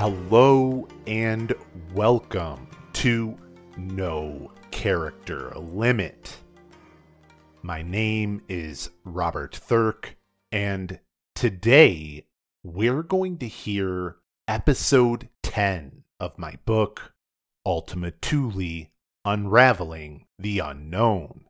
Hello and welcome to No Character Limit. My name is Robert Thirk, and today we're going to hear episode 10 of my book, Ultima Thule Unraveling the Unknown.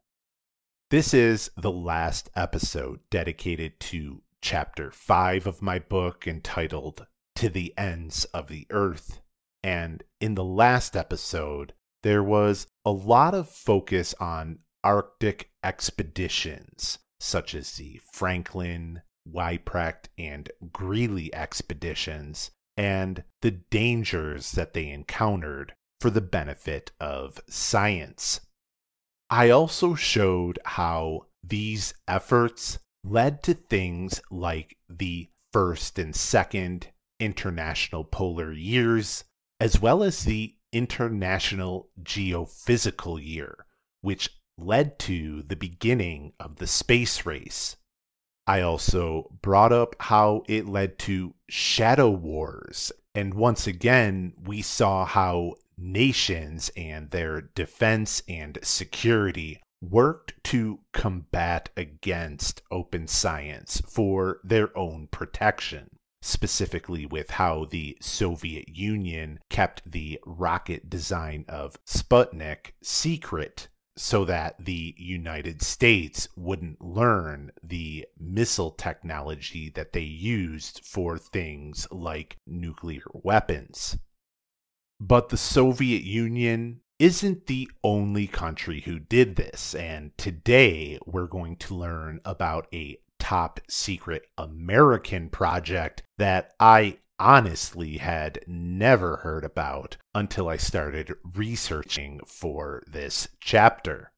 This is the last episode dedicated to chapter 5 of my book entitled To the Ends of the Earth. And in the last episode, there was a lot of focus on Arctic expeditions, such as the Franklin, Weyprecht, and Greely expeditions, and the dangers that they encountered for the benefit of science. I also showed how these efforts led to things like the first and second international polar years, as well as the International Geophysical Year, which led to the beginning of the space race. I also brought up how it led to shadow wars, and once again, we saw how nations and their defense and security worked to combat against open science for their own protection, specifically with how the Soviet Union kept the rocket design of Sputnik secret so that the United States wouldn't learn the missile technology that they used for things like nuclear weapons. But the Soviet Union isn't the only country who did this, and today we're going to learn about a top secret American project that I honestly had never heard about until I started researching for this chapter.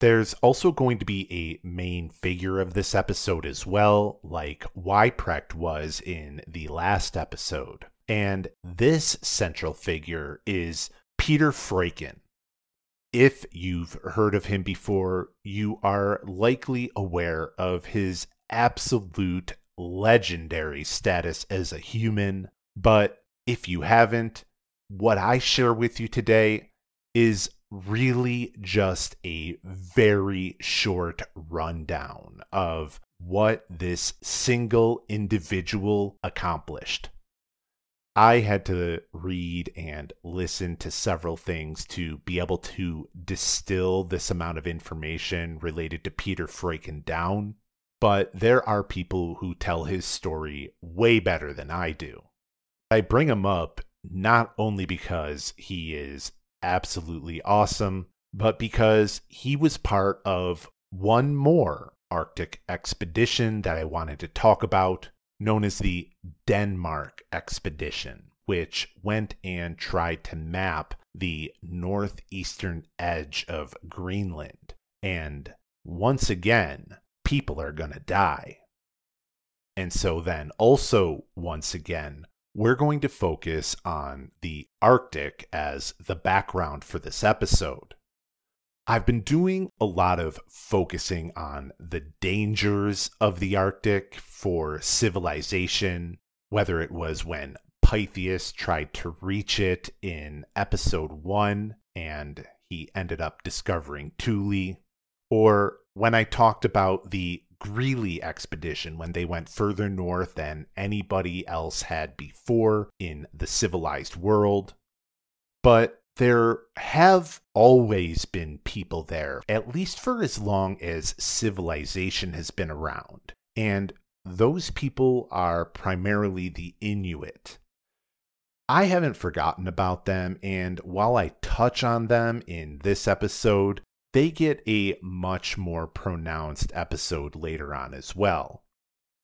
There's also going to be a main figure of this episode as well, like Weyprecht was in the last episode. And this central figure is Peter Freuchen. If you've heard of him before, you are likely aware of his absolute legendary status as a human. But if you haven't, what I share with you today is really just a very short rundown of what this single individual accomplished. I had to read and listen to several things to be able to distill this amount of information related to Peter Freuchen down. But there are people who tell his story way better than I do. I bring him up not only because he is absolutely awesome, but because he was part of one more Arctic expedition that I wanted to talk about, known as the Denmark expedition, which went and tried to map the northeastern edge of Greenland. And once again, people are going to die. And so then, also, once again, we're going to focus on the Arctic as the background for this episode. I've been doing a lot of focusing on the dangers of the Arctic for civilization, whether it was when Pytheas tried to reach it in episode 1 and he ended up discovering Thule, or when I talked about the Greely expedition when they went further north than anybody else had before in the civilized world. But there have always been people there, at least for as long as civilization has been around. And those people are primarily the Inuit. I haven't forgotten about them, and while I touch on them in this episode, they get a much more pronounced episode later on as well.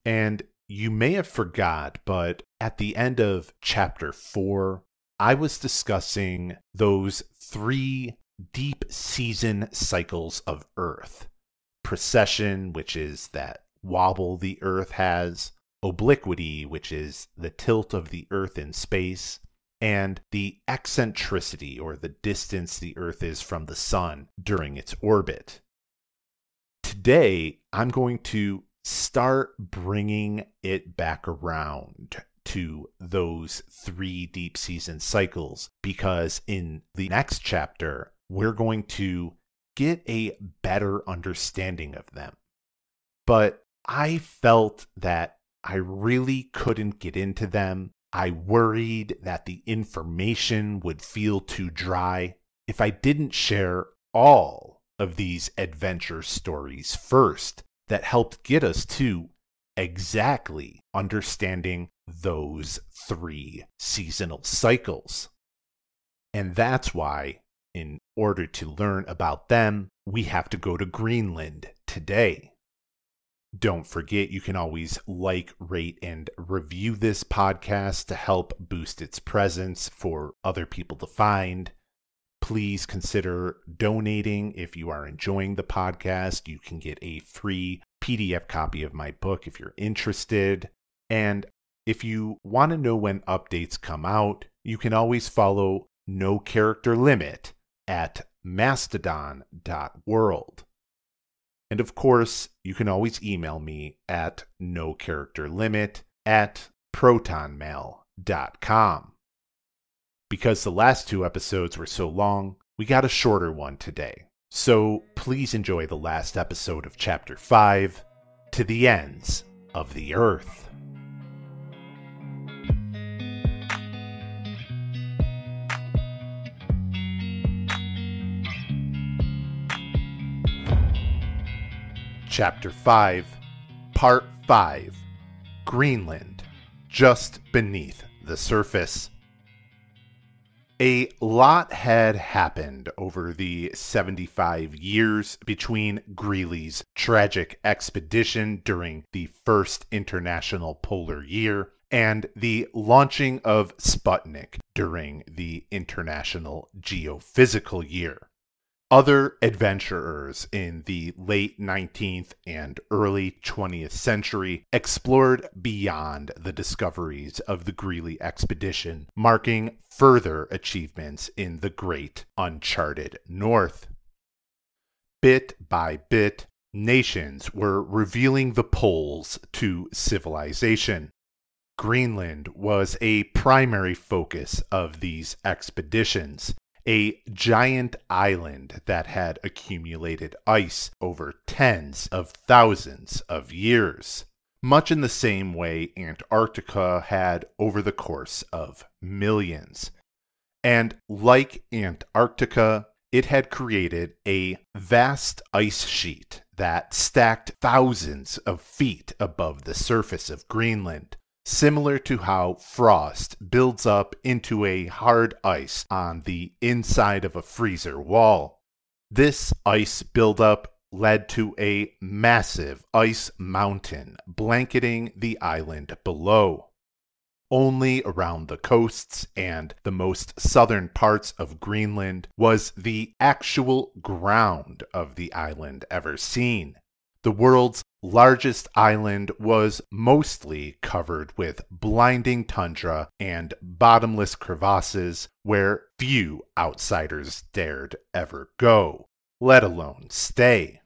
And you may have forgot, but at the end of chapter 4, I was discussing those three deep season cycles of Earth precession, which is that wobble the Earth has, obliquity, which is the tilt of the Earth in space, and the eccentricity or the distance the Earth is from the Sun during its orbit. Today, I'm going to start bringing it back around to those three deep season cycles because in the next chapter, we're going to get a better understanding of them. But I felt that I really couldn't get into them. I worried that the information would feel too dry if I didn't share all of these adventure stories first that helped get us to exactly understanding those three seasonal cycles. And that's why, in order to learn about them, we have to go to Greenland today. Don't forget, you can always like, rate, and review this podcast to help boost its presence for other people to find. Please consider donating if you are enjoying the podcast. You can get a free PDF copy of my book if you're interested. And if you want to know when updates come out, you can always follow No Character Limit at mastodon.world. And of course, you can always email me at no character limit at protonmail.com. Because the last two episodes were so long, we got a shorter one today. So please enjoy the last episode of Chapter 5 To the Ends of the Earth. Chapter 5, Part 5 Greenland, just beneath the surface. A lot had happened over the 75 years between Greely's tragic expedition during the first international polar year and the launching of Sputnik during the international geophysical year. Other adventurers in the late 19th and early 20th century explored beyond the discoveries of the Greely expedition, marking further achievements in the great uncharted North. Bit by bit, nations were revealing the poles to civilization. Greenland was a primary focus of these expeditions, a giant island that had accumulated ice over tens of thousands of years, much in the same way Antarctica had over the course of millions. And like Antarctica, it had created a vast ice sheet that stacked thousands of feet above the surface of Greenland similar to how frost builds up into a hard ice on the inside of a freezer wall. This ice buildup led to a massive ice mountain blanketing the island below. Only around the coasts and the most southern parts of Greenland was the actual ground of the island ever seen. The world's largest island was mostly covered with blinding tundra and bottomless crevasses where few outsiders dared ever go, let alone stay.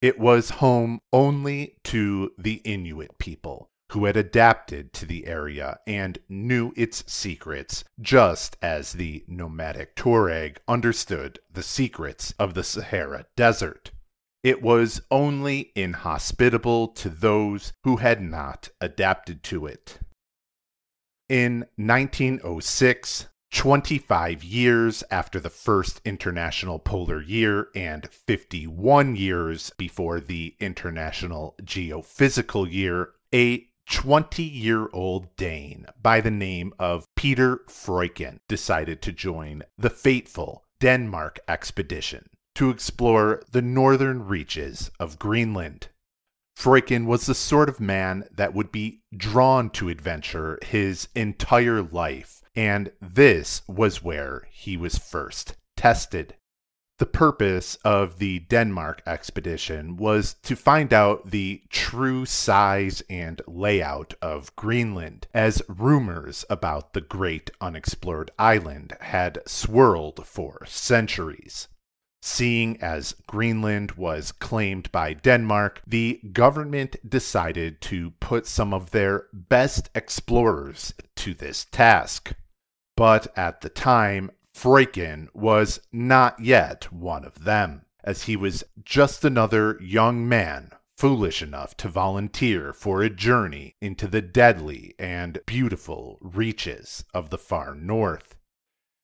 It was home only to the Inuit people, who had adapted to the area and knew its secrets, just as the nomadic Tuareg understood the secrets of the Sahara Desert. It was only inhospitable to those who had not adapted to it. In 1906, 25 years after the first International Polar Year and 51 years before the International Geophysical Year, a 20 year old Dane by the name of Peter Freuchen decided to join the fateful Denmark expedition to explore the northern reaches of Greenland. Freuchen was the sort of man that would be drawn to adventure his entire life, and this was where he was first tested. The purpose of the Denmark expedition was to find out the true size and layout of Greenland, as rumors about the great unexplored island had swirled for centuries. Seeing as Greenland was claimed by Denmark, the government decided to put some of their best explorers to this task. But at the time, Freuchen was not yet one of them, as he was just another young man foolish enough to volunteer for a journey into the deadly and beautiful reaches of the far north.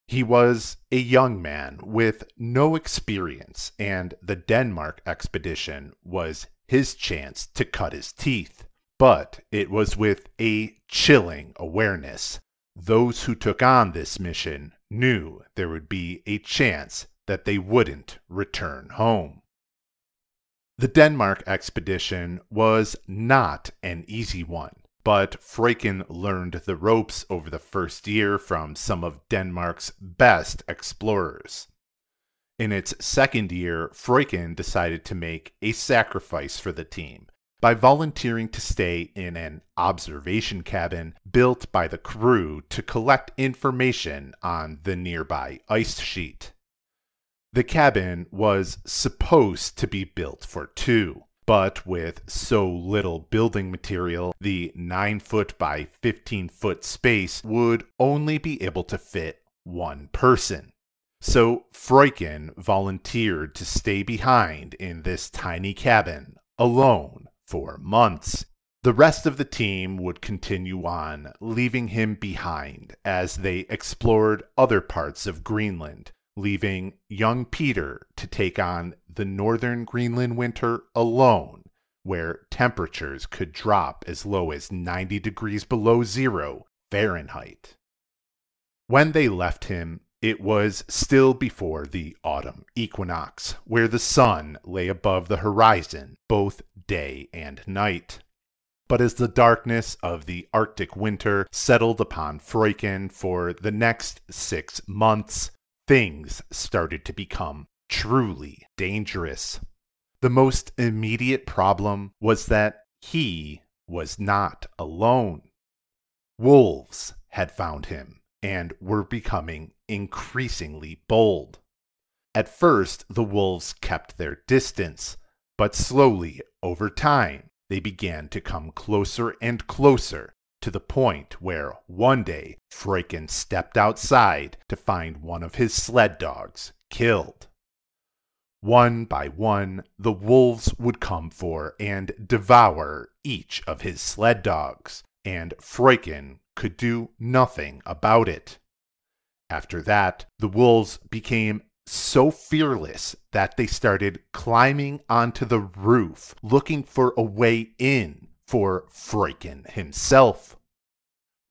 He was a young man with no experience, and the Denmark expedition was his chance to cut his teeth. But it was with a chilling awareness. Those who took on this mission knew there would be a chance that they wouldn't return home. The Denmark expedition was not an easy one. But Freuchen learned the ropes over the first year from some of Denmark's best explorers. In its second year, Freuchen decided to make a sacrifice for the team by volunteering to stay in an observation cabin built by the crew to collect information on the nearby ice sheet. The cabin was supposed to be built for two, but with so little building material, the 9 foot by 15 foot space would only be able to fit one person. So Freuchen volunteered to stay behind in this tiny cabin alone for months. The rest of the team would continue on, leaving him behind as they explored other parts of Greenland, leaving young Peter to take on the northern Greenland winter alone, where temperatures could drop as low as 90 degrees below zero Fahrenheit. When they left him, it was still before the autumn equinox, where the sun lay above the horizon both day and night. But as the darkness of the Arctic winter settled upon Freuchen for the next six months, things started to become truly dangerous. The most immediate problem was that he was not alone. Wolves had found him and were becoming increasingly bold. At first, the wolves kept their distance, but slowly, over time, they began to come closer and closer to the point where one day Freuchen stepped outside to find one of his sled dogs killed. One by one, the wolves would come for and devour each of his sled dogs, and Freuchen could do nothing about it. After that, the wolves became so fearless that they started climbing onto the roof looking for a way in for Freuchen himself.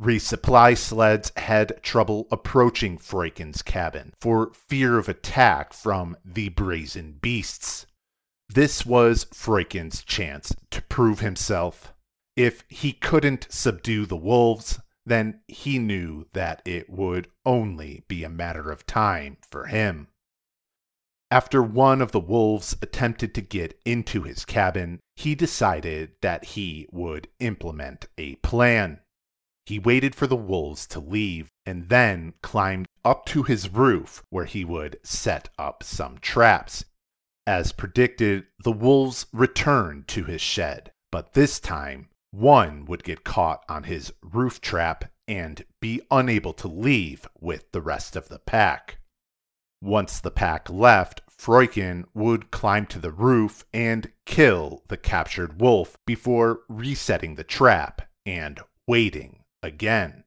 Resupply sleds had trouble approaching Freuchen's cabin for fear of attack from the brazen beasts. This was Freuchen's chance to prove himself. If he couldn't subdue the wolves, then he knew that it would only be a matter of time for him. After one of the wolves attempted to get into his cabin, he decided that he would implement a plan. He waited for the wolves to leave and then climbed up to his roof where he would set up some traps. As predicted, the wolves returned to his shed, but this time one would get caught on his roof trap and be unable to leave with the rest of the pack. Once the pack left, Freuchen would climb to the roof and kill the captured wolf before resetting the trap and waiting again.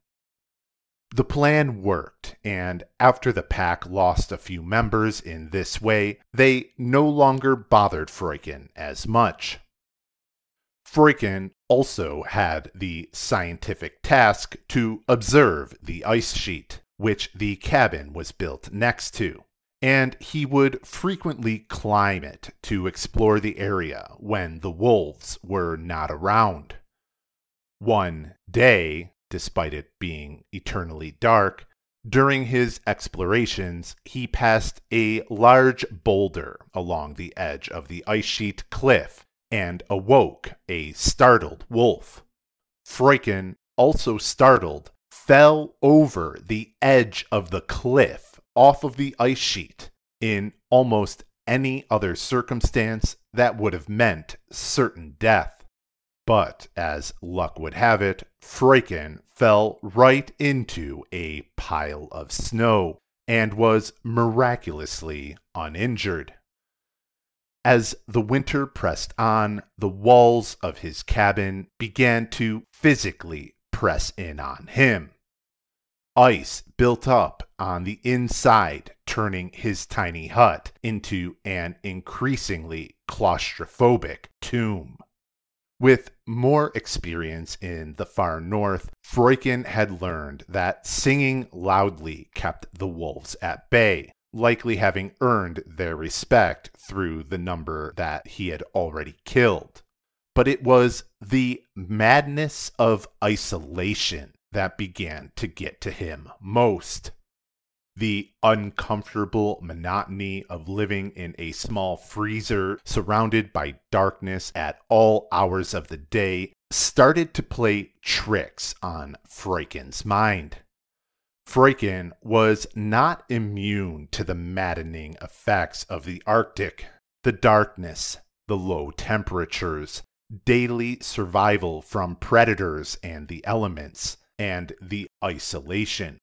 The plan worked, and after the pack lost a few members in this way, they no longer bothered Freuchen as much. Freuchen also had the scientific task to observe the ice sheet, which the cabin was built next to, and he would frequently climb it to explore the area when the wolves were not around. One day, despite it being eternally dark, during his explorations, he passed a large boulder along the edge of the ice sheet cliff and awoke a startled wolf. Freuchen, also startled, fell over the edge of the cliff off of the ice sheet in almost any other circumstance, that would have meant certain death. But as luck would have it, Freuchen fell right into a pile of snow and was miraculously uninjured. As the winter pressed on, the walls of his cabin began to physically press in on him. Ice built up on the inside, turning his tiny hut into an increasingly claustrophobic tomb. With more experience in the far north, Freuchen had learned that singing loudly kept the wolves at bay, likely having earned their respect through the number that he had already killed. But it was the madness of isolation that began to get to him most. The uncomfortable monotony of living in a small freezer surrounded by darkness at all hours of the day started to play tricks on Freuchen's mind. Freuchen was not immune to the maddening effects of the Arctic, the darkness, the low temperatures, daily survival from predators and the elements, and the isolation.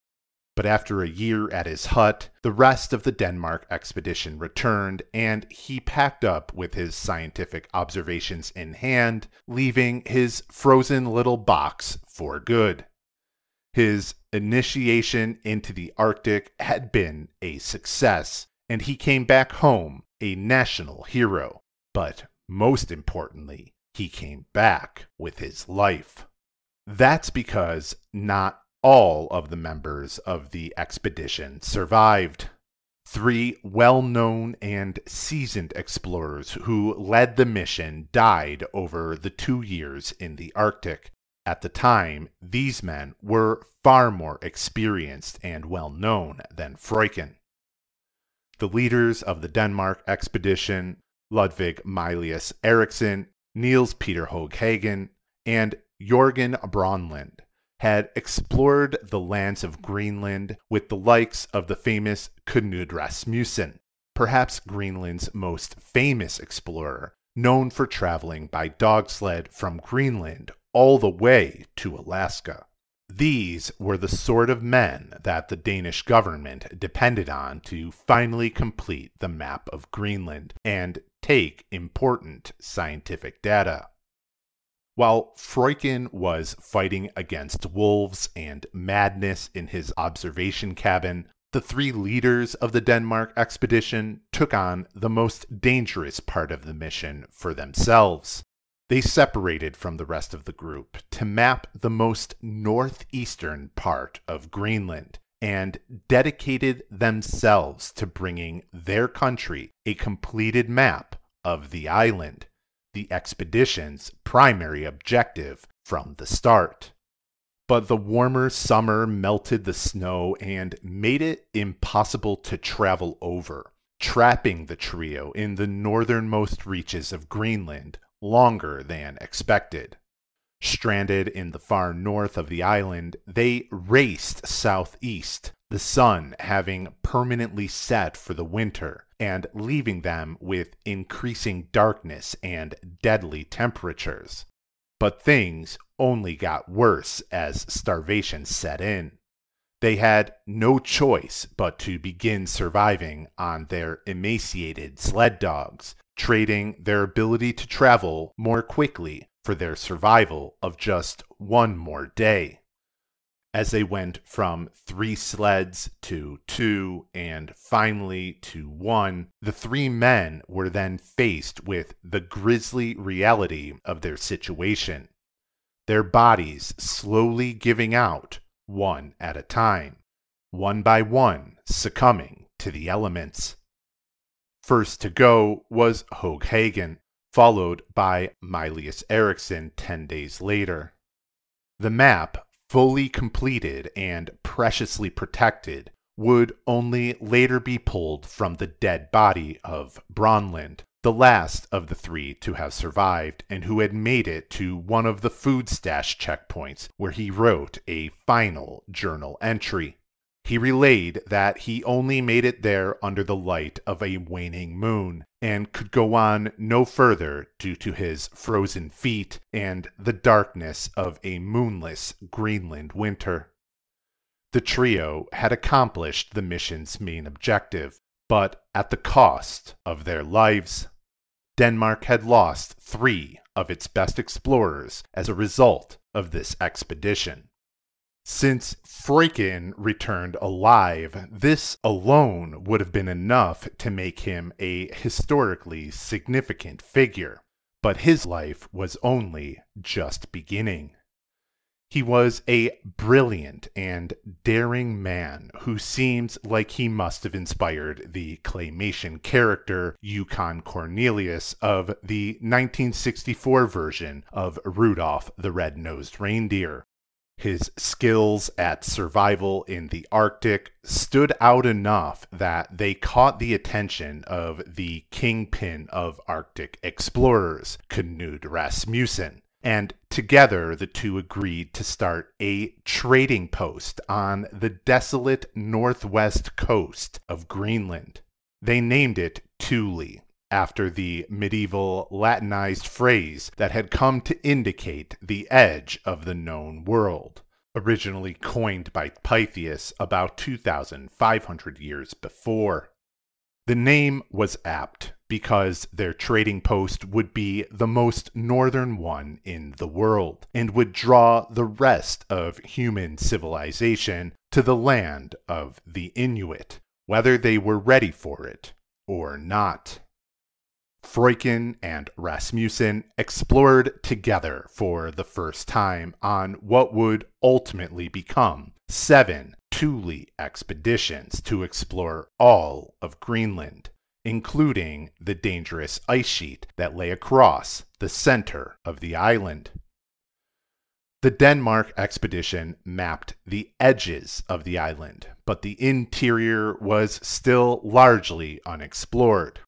But after a year at his hut, the rest of the Denmark expedition returned, and he packed up with his scientific observations in hand, leaving his frozen little box for good. His initiation into the Arctic had been a success, and he came back home a national hero. But most importantly, he came back with his life. That's because not all of the members of the expedition survived. Three well known and seasoned explorers who led the mission died over the two years in the Arctic, at the time, these men were far more experienced and well known than Freuchen. The leaders of the Denmark expedition, Ludvig Mylius Erichsen, Niels Peter Hoeg Hagen, and Jorgen Bronlund, had explored the lands of Greenland with the likes of the famous Knud Rasmussen, perhaps Greenland's most famous explorer, known for traveling by dog sled from Greenland all the way to Alaska. These were the sort of men that the Danish government depended on to finally complete the map of Greenland and take important scientific data. While Freuchen was fighting against wolves and madness in his observation cabin, the three leaders of the Denmark expedition took on the most dangerous part of the mission for themselves they separated from the rest of the group to map the most northeastern part of Greenland and dedicated themselves to bringing their country a completed map of the island, the expedition's primary objective from the start. But the warmer summer melted the snow and made it impossible to travel over, trapping the trio in the northernmost reaches of Greenland longer than expected. Stranded in the far north of the island, they raced southeast, the sun having permanently set for the winter and leaving them with increasing darkness and deadly temperatures. But things only got worse as starvation set in. They had no choice but to begin surviving on their emaciated sled dogs, trading their ability to travel more quickly for their survival of just one more day. As they went from three sleds to two and finally to one, the three men were then faced with the grisly reality of their situation. Their bodies slowly giving out one at a time, one by one succumbing to the elements. First to go was Hoeg Hagen, followed by Mylius Erichsen 10 days later. The map, fully completed and preciously protected, would only later be pulled from the dead body of Bronlund, the last of the three to have survived and who had made it to one of the food stash checkpoints where he wrote a final journal entry. He relayed that he only made it there under the light of a waning moon and could go on no further due to his frozen feet and the darkness of a moonless Greenland winter. The trio had accomplished the mission's main objective, but at the cost of their lives. Denmark had lost three of its best explorers as a result of this expedition. Since Freuchen returned alive, this alone would have been enough to make him a historically significant figure. But his life was only just beginning. He was a brilliant and daring man who seems like he must have inspired the claymation character Yukon Cornelius of the 1964 version of Rudolph the Red-Nosed Reindeer. His skills at survival in the Arctic stood out enough that they caught the attention of the kingpin of Arctic explorers, Knud Rasmussen. And together the two agreed to start a trading post on the desolate northwest coast of Greenland. They named it Thule after the medieval Latinized phrase that had come to indicate the edge of the known world, originally coined by Pytheas about 2,500 years before. The name was apt because their trading post would be the most northern one in the world and would draw the rest of human civilization to the land of the Inuit, whether they were ready for it or not. Freuchen and Rasmussen explored together for the first time on what would ultimately become seven Thule expeditions to explore all of Greenland, including the dangerous ice sheet that lay across the center of the island. The Denmark expedition mapped the edges of the island, but the interior was still largely unexplored.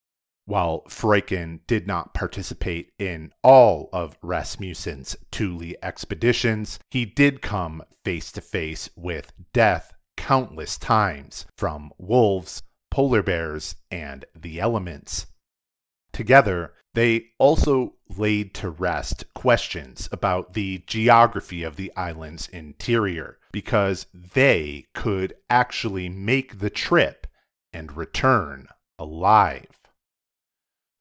While Freuchen did not participate in all of Rasmussen's Thule expeditions, he did come face to face with death countless times from wolves, polar bears, and the elements. Together, they also laid to rest questions about the geography of the island's interior because they could actually make the trip and return alive.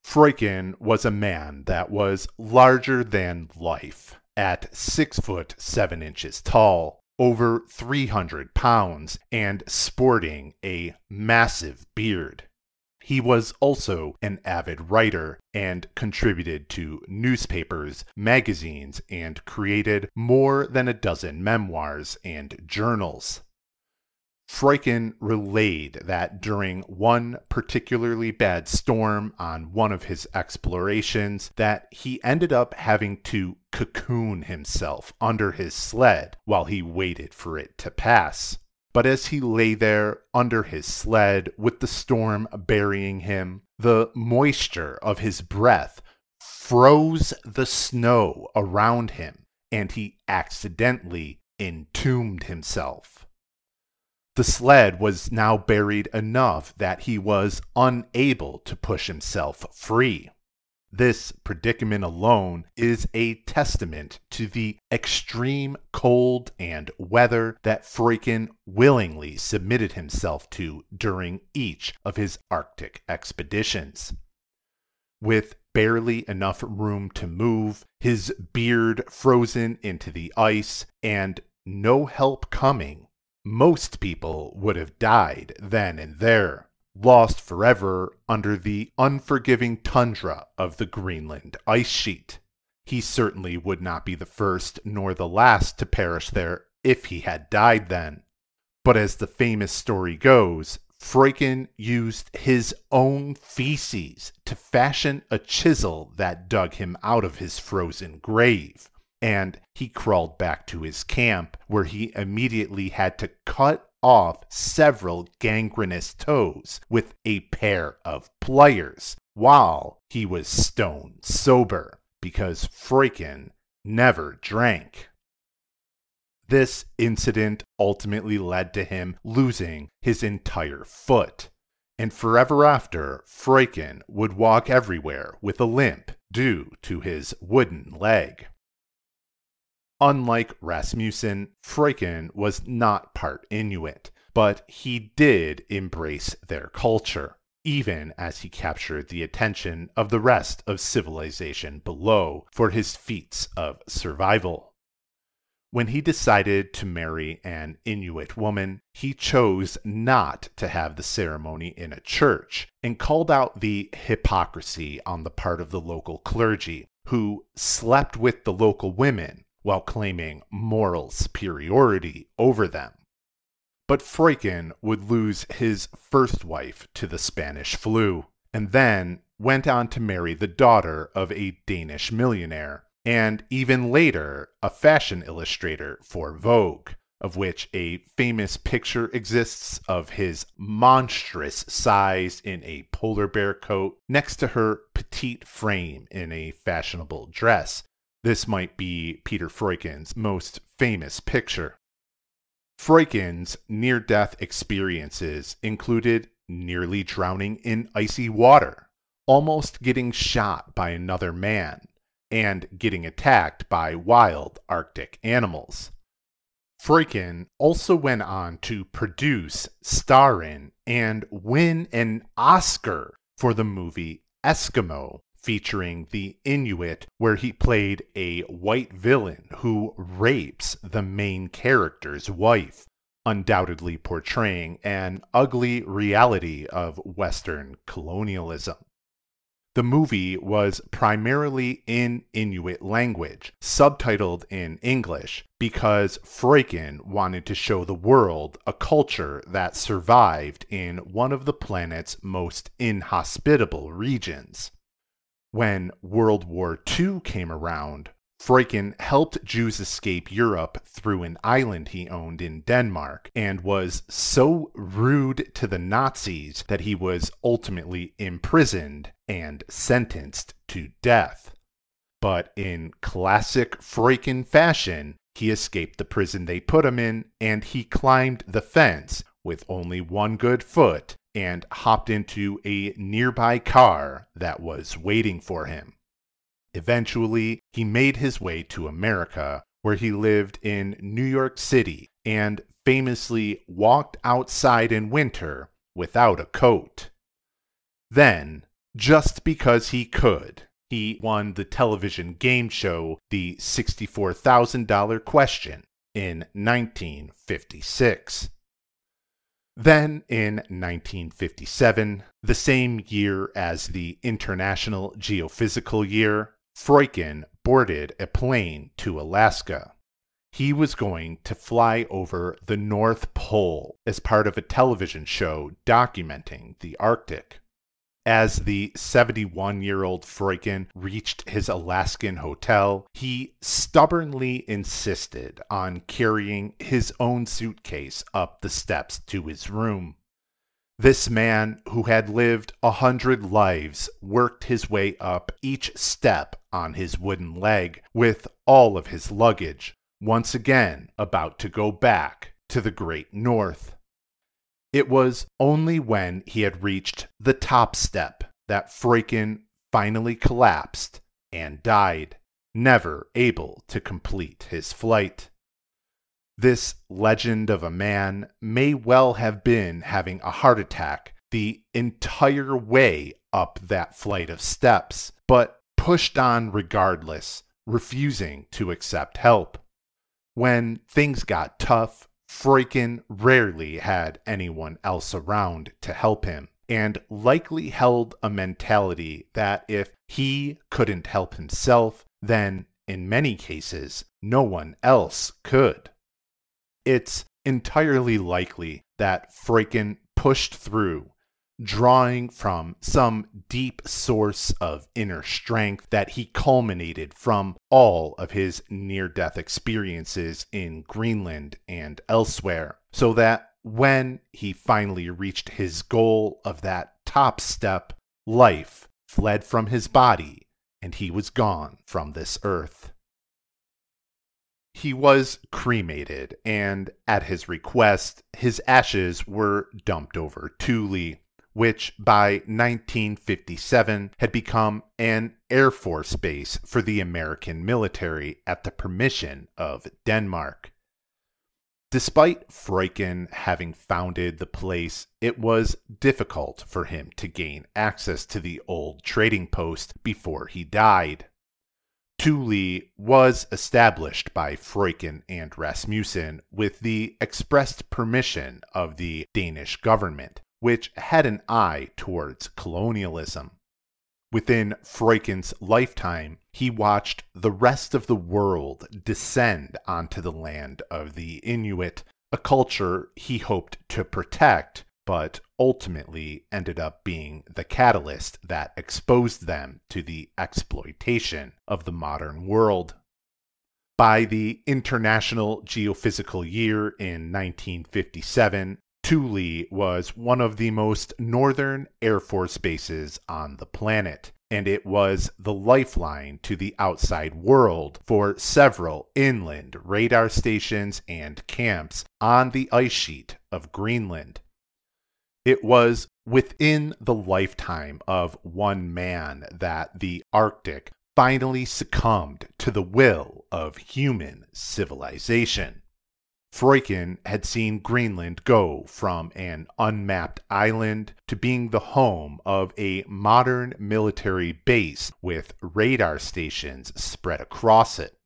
Freuchen was a man that was larger than life, at six foot seven inches tall, over 300 pounds, and sporting a massive beard. He was also an avid writer and contributed to newspapers, magazines, and created more than a dozen memoirs and journals. Freuchen relayed that during one particularly bad storm on one of his explorations that he ended up having to cocoon himself under his sled while he waited for it to pass. But as he lay there under his sled with the storm burying him, the moisture of his breath froze the snow around him, and he accidentally entombed himself. The sled was now buried enough that he was unable to push himself free. This predicament alone is a testament to the extreme cold and weather that Freuchen willingly submitted himself to during each of his Arctic expeditions. With barely enough room to move, his beard frozen into the ice, and no help coming, most people would have died then and there, lost forever under the unforgiving tundra of the Greenland ice sheet. He certainly would not be the first nor the last to perish there if he had died then. But as the famous story goes, Freuchen used his own feces to fashion a chisel that dug him out of his frozen grave and he crawled back to his camp, where he immediately had to cut off several gangrenous toes with a pair of pliers while he was stone sober, because Freuchen never drank. This incident ultimately led to him losing his entire foot. And forever after, Freuchen would walk everywhere with a limp due to his wooden leg. Unlike Rasmussen, Freuchen was not part Inuit, but he did embrace their culture, even as he captured the attention of the rest of civilization below for his feats of survival. When he decided to marry an Inuit woman, he chose not to have the ceremony in a church and called out the hypocrisy on the part of the local clergy, who slept with the local women while claiming moral superiority over them. But Freuchen would lose his first wife to the Spanish flu, and then went on to marry the daughter of a Danish millionaire and even later, a fashion illustrator for Vogue, of which a famous picture exists of his monstrous size in a polar bear coat next to her petite frame in a fashionable dress. This might be Peter Freuchen's most famous picture. Freuchen's near death experiences included nearly drowning in icy water, almost getting shot by another man, and getting attacked by wild Arctic animals. Freuchen also went on to produce, star in, and win an Oscar for the movie Eskimo, featuring the Inuit, where he played a white villain who rapes the main character's wife, undoubtedly portraying an ugly reality of Western colonialism. The movie was primarily in Inuit language, subtitled in English, because Freuchen wanted to show the world a culture that survived in one of the planet's most inhospitable regions. When World War II came around, Freuchen helped Jews escape Europe through an island he owned in Denmark and was so rude to the Nazis that he was ultimately imprisoned and sentenced to death. But in classic Freuchen fashion, he escaped the prison they put him in and he climbed the fence with only one good foot and hopped into a nearby car that was waiting for him. Eventually, he made his way to America, where he lived in New York City and famously walked outside in winter without a coat. Then, just because he could, he won the television game show The $64,000 Question in 1956. Then, in 1957, the same year as the International Geophysical Year, Freuchen boarded a plane to Alaska. He was going to fly over the North Pole as part of a television show documenting the Arctic. As the 71 year old Freuchen reached his Alaskan hotel, he stubbornly insisted on carrying his own suitcase up the steps to his room. This man, who had lived a hundred lives, worked his way up each step on his wooden leg with all of his luggage, once again about to go back to the great north. It was only when he had reached the top step that Freuchen finally collapsed and died, never able to complete his flight. This legend of a man may well have been having a heart attack the entire way up that flight of steps, but pushed on regardless, refusing to accept help. When things got tough, Freuchen rarely had anyone else around to help him, and likely held a mentality that if he couldn't help himself, then in many cases, no one else could. It's entirely likely that Freuchen pushed through, drawing from some deep source of inner strength that he culminated from all of his near death experiences in Greenland and elsewhere, so that when he finally reached his goal of that top step, life fled from his body and he was gone from this earth. He was cremated, and at his request, his ashes were dumped over Thule, which by 1957 had become an Air Force base for the American military at the permission of Denmark. Despite Freuchen having founded the place, it was difficult for him to gain access to the old trading post before he died. Thule was established by Freuchen and Rasmussen with the expressed permission of the Danish government, which had an eye towards colonialism. Within Freuchen's lifetime, he watched the rest of the world descend onto the land of the Inuit, a culture he hoped to protect but ultimately ended up being the catalyst that exposed them to the exploitation of the modern world. By the International Geophysical Year in 1957, Thule was one of the most northern Air Force bases on the planet, and it was the lifeline to the outside world for several inland radar stations and camps on the ice sheet of Greenland. It was within the lifetime of one man that the Arctic finally succumbed to the will of human civilization. Freuchen had seen Greenland go from an unmapped island to being the home of a modern military base with radar stations spread across it.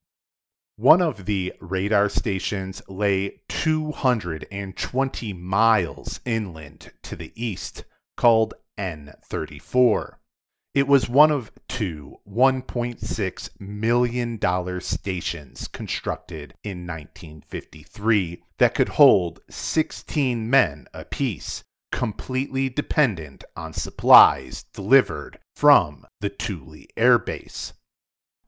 One of the radar stations lay 220 miles inland to the east, called N34. It was one of two $1.6 million stations constructed in 1953 that could hold 16 men apiece, completely dependent on supplies delivered from the Thule Air Base.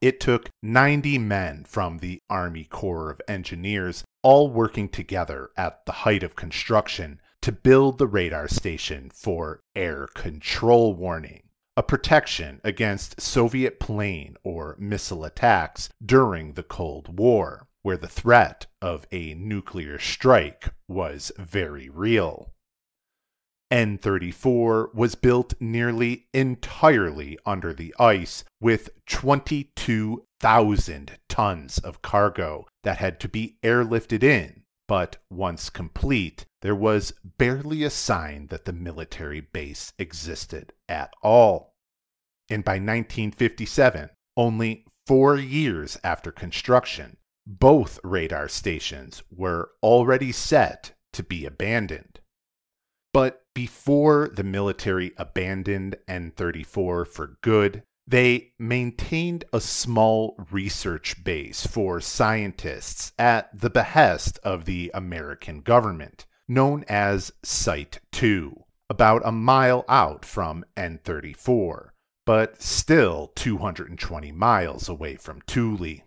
It took 90 men from the Army Corps of Engineers, all working together at the height of construction, to build the radar station for air control warning, a protection against Soviet plane or missile attacks during the Cold War, where the threat of a nuclear strike was very real. N34 was built nearly entirely under the ice with 22,000 tons of cargo that had to be airlifted in. But once complete, there was barely a sign that the military base existed at all. And by 1957, only four years after construction, both radar stations were already set to be abandoned. But before the military abandoned N34 for good, they maintained a small research base for scientists at the behest of the American government, known as Site 2, about a mile out from N34, but still 220 miles away from Thule.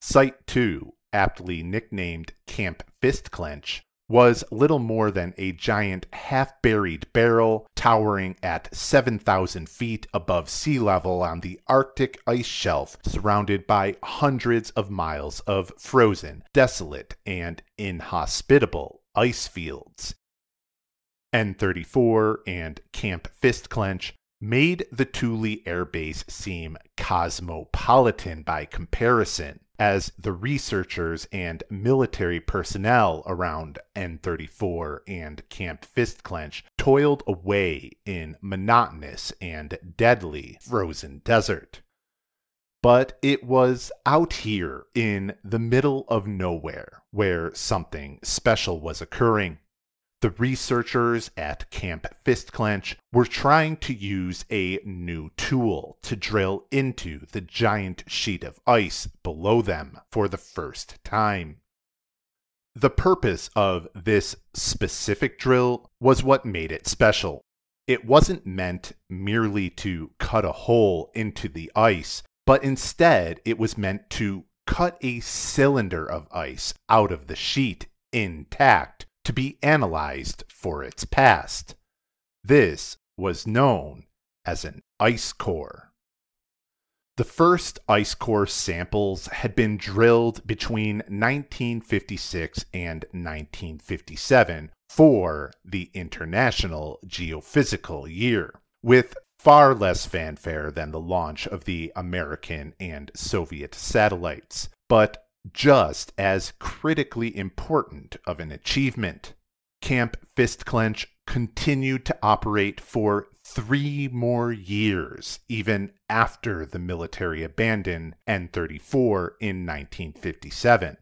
Site 2, aptly nicknamed Camp Fistclench, was little more than a giant half buried barrel towering at 7,000 feet above sea level on the Arctic ice shelf, surrounded by hundreds of miles of frozen, desolate, and inhospitable ice fields. N34 and Camp Fistclench made the Thule Air Base seem cosmopolitan by comparison as the researchers and military personnel around N34 and Camp Fistclench toiled away in monotonous and deadly frozen desert. But it was out here in the middle of nowhere where something special was occurring. The researchers at Camp Fistclench were trying to use a new tool to drill into the giant sheet of ice below them for the first time. The purpose of this specific drill was what made it special. It wasn't meant merely to cut a hole into the ice, but instead it was meant to cut a cylinder of ice out of the sheet intact to be analyzed for its past. This was known as an ice core. The first ice core samples had been drilled between 1956 and 1957 for the International Geophysical Year, with far less fanfare than the launch of the American and Soviet satellites, but just as critically important of an achievement. Camp Fistclench continued to operate for three more years, even after the military abandoned N 34 in 1957.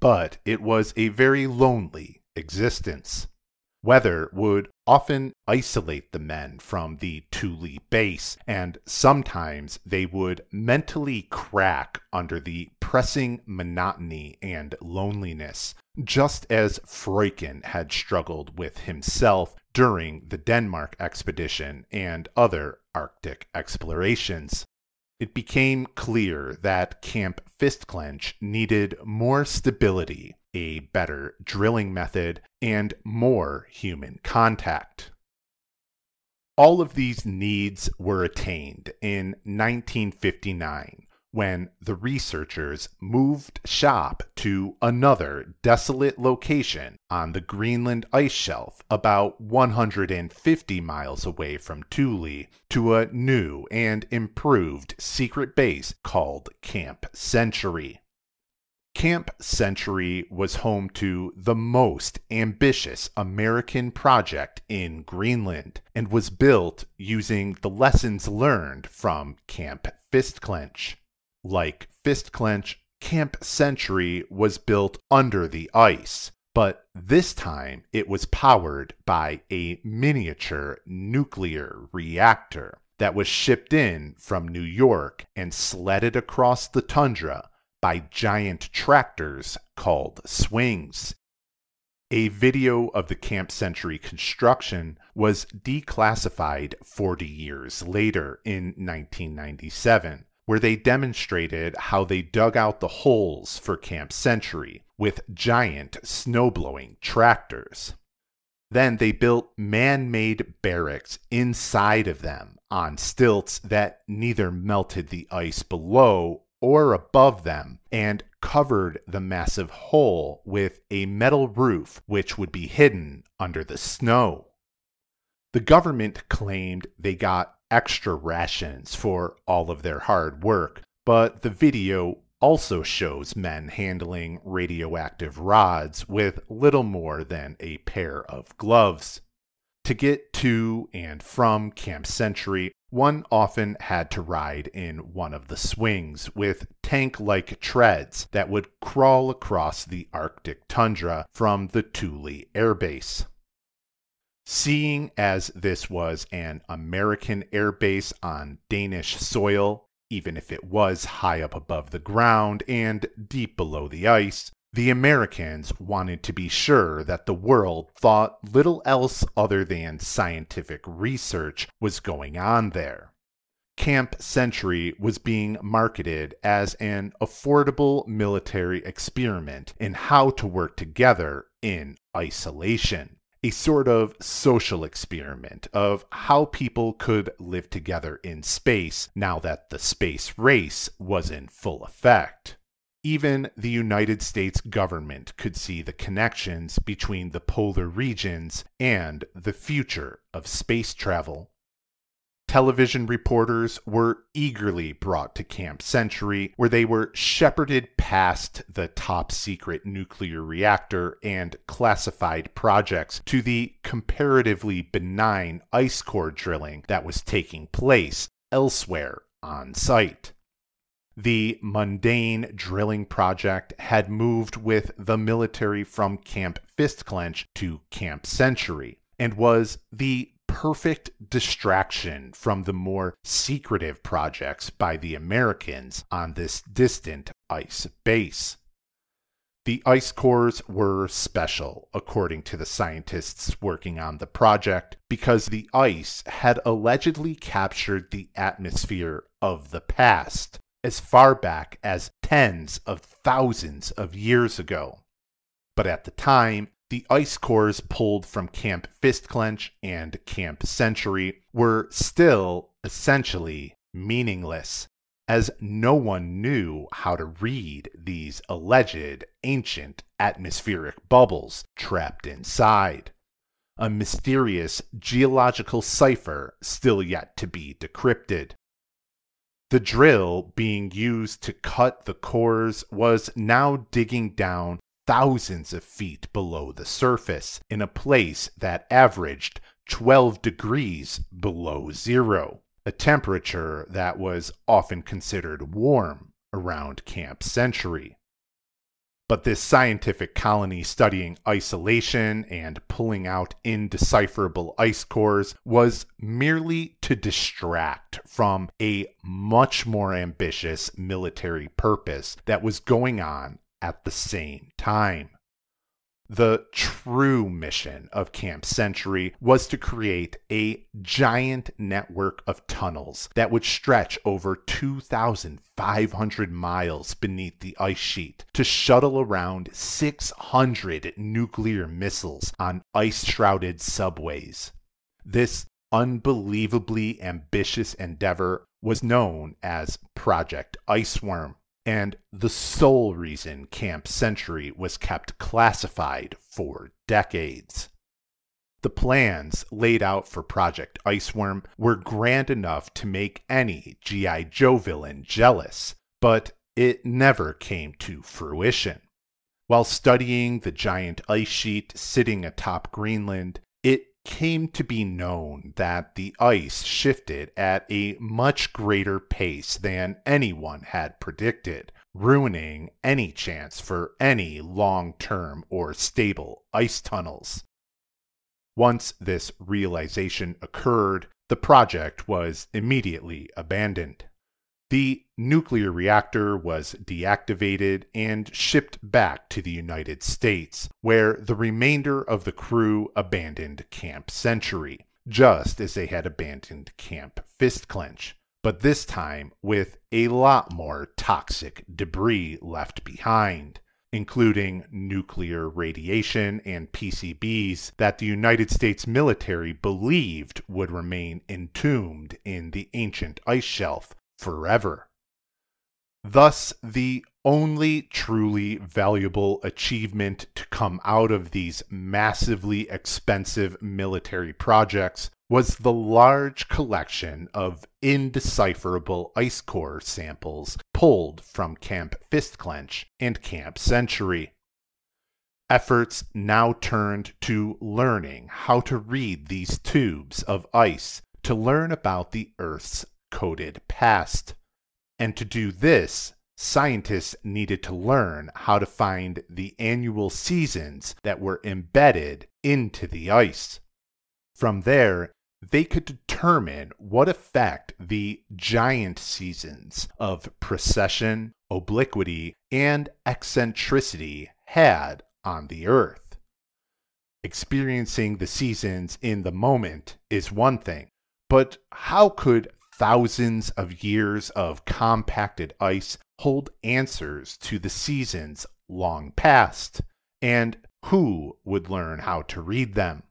But it was a very lonely existence. Weather would often isolate the men from the Thule base, and sometimes they would mentally crack under the pressing monotony and loneliness, just as Freuchen had struggled with himself during the Denmark expedition and other Arctic explorations. It became clear that Camp Fistclench needed more stability, a better drilling method, and more human contact. All of these needs were attained in 1959 when the researchers moved shop to another desolate location on the Greenland ice shelf about 150 miles away from Thule to a new and improved secret base called Camp Century. Camp Century was home to the most ambitious American project in Greenland and was built using the lessons learned from Camp Fistclench. Like Fistclench, Camp Century was built under the ice, but this time it was powered by a miniature nuclear reactor that was shipped in from New York and sledded across the tundra by giant tractors called swings. A video of the Camp Century construction was declassified 40 years later in 1997, where they demonstrated how they dug out the holes for Camp Century with giant snowblowing tractors. Then they built man made barracks inside of them on stilts that neither melted the ice below or above them and covered the massive hole with a metal roof which would be hidden under the snow. The government claimed they got extra rations for all of their hard work, but the video also shows men handling radioactive rods with little more than a pair of gloves. To get to and from Camp Century, one often had to ride in one of the swings with tank like treads that would crawl across the Arctic tundra from the Thule Air Base. Seeing as this was an American air base on Danish soil, even if it was high up above the ground and deep below the ice, the Americans wanted to be sure that the world thought little else other than scientific research was going on there. Camp Century was being marketed as an affordable military experiment in how to work together in isolation a sort of social experiment of how people could live together in space now that the space race was in full effect. Even the United States government could see the connections between the polar regions and the future of space travel television reporters were eagerly brought to Camp Century, where they were shepherded past the top secret nuclear reactor and classified projects to the comparatively benign ice core drilling that was taking place elsewhere on site. The mundane drilling project had moved with the military from Camp Fistclench to Camp Century and was the perfect distraction from the more secretive projects by the Americans on this distant ice base. The ice cores were special, according to the scientists working on the project, because the ice had allegedly captured the atmosphere of the past as far back as tens of thousands of years ago. But at the time, the ice cores pulled from Camp Fistclench and Camp Century were still essentially meaningless. as no one knew how to read these alleged ancient atmospheric bubbles trapped inside. A mysterious geological cipher still yet to be decrypted. The drill being used to cut the cores was now digging down thousands of feet below the surface in a place that averaged 12 degrees below zero, a temperature that was often considered warm around Camp Century. But this scientific colony studying isolation and pulling out indecipherable ice cores was merely to distract from a much more ambitious military purpose that was going on at the same time. The true mission of Camp Century was to create a giant network of tunnels that would stretch over 2,500 miles beneath the ice sheet to shuttle around 600 nuclear missiles on ice shrouded subways. This unbelievably ambitious endeavor was known as Project Iceworm and the sole reason Camp Century was kept classified for decades. The plans laid out for Project Iceworm were grand enough to make any G.I. Joe villain jealous, but it never came to fruition. While studying the giant ice sheet sitting atop Greenland, came to be known that the ice shifted at a much greater pace than anyone had predicted, ruining any chance for any long term or stable ice tunnels. Once this realization occurred, the project was immediately abandoned. The nuclear reactor was deactivated and shipped back to the United States, where the remainder of the crew abandoned Camp Century, just as they had abandoned Camp Fistclench, but this time with a lot more toxic debris left behind, including nuclear radiation and PCBs that the United States military believed would remain entombed in the ancient ice shelf forever. Thus, the only truly valuable achievement to come out of these massively expensive military projects was the large collection of indecipherable ice core samples pulled from Camp Fistclench and Camp Century. Efforts now turned to learning how to read these tubes of ice to learn about the Earth's coded past. And to do this, scientists needed to learn how to find the annual seasons that were embedded into the ice. From there, they could determine what effect the giant seasons of precession, obliquity, and eccentricity had on the Earth. Experiencing the seasons in the moment is one thing, but how could thousands of years of compacted ice hold answers to the seasons long past, and who would learn how to read them?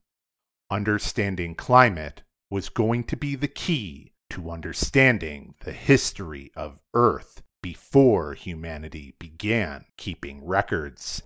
Understanding climate was going to be the key to understanding the history of Earth before humanity began keeping records.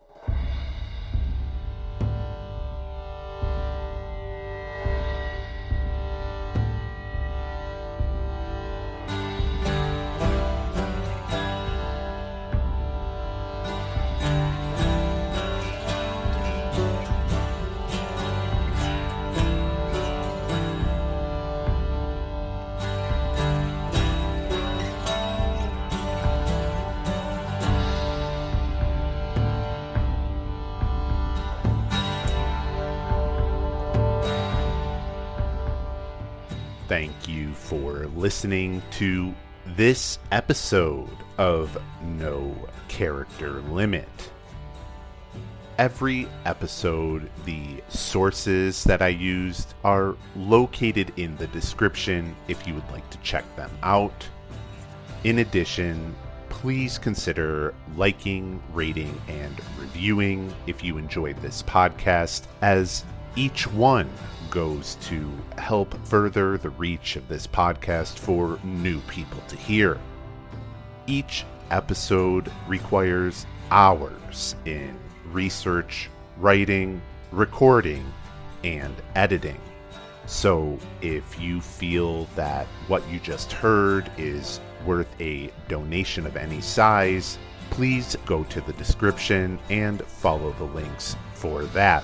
Listening to this episode of No Character Limit. Every episode, the sources that I used are located in the description if you would like to check them out. In addition, please consider liking, rating, and reviewing if you enjoyed this podcast, as each one goes to help further the reach of this podcast for new people to hear. Each episode requires hours in research, writing, recording, and editing. So, if you feel that what you just heard is worth a donation of any size, please go to the description and follow the links for that.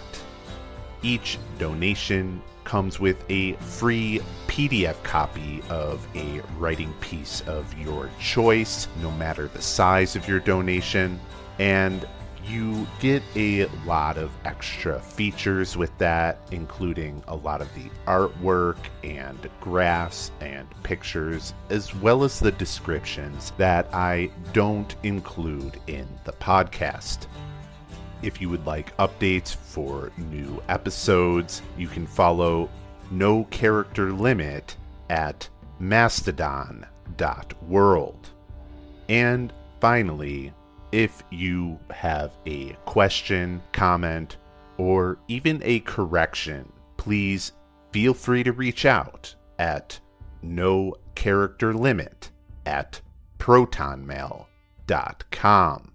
Each donation comes with a free PDF copy of a writing piece of your choice, no matter the size of your donation. And you get a lot of extra features with that, including a lot of the artwork and graphs and pictures, as well as the descriptions that I don't include in the podcast. If you would like updates for new episodes, you can follow No Character Limit at mastodon.world. And finally, if you have a question, comment, or even a correction, please feel free to reach out at no character limit at protonmail.com.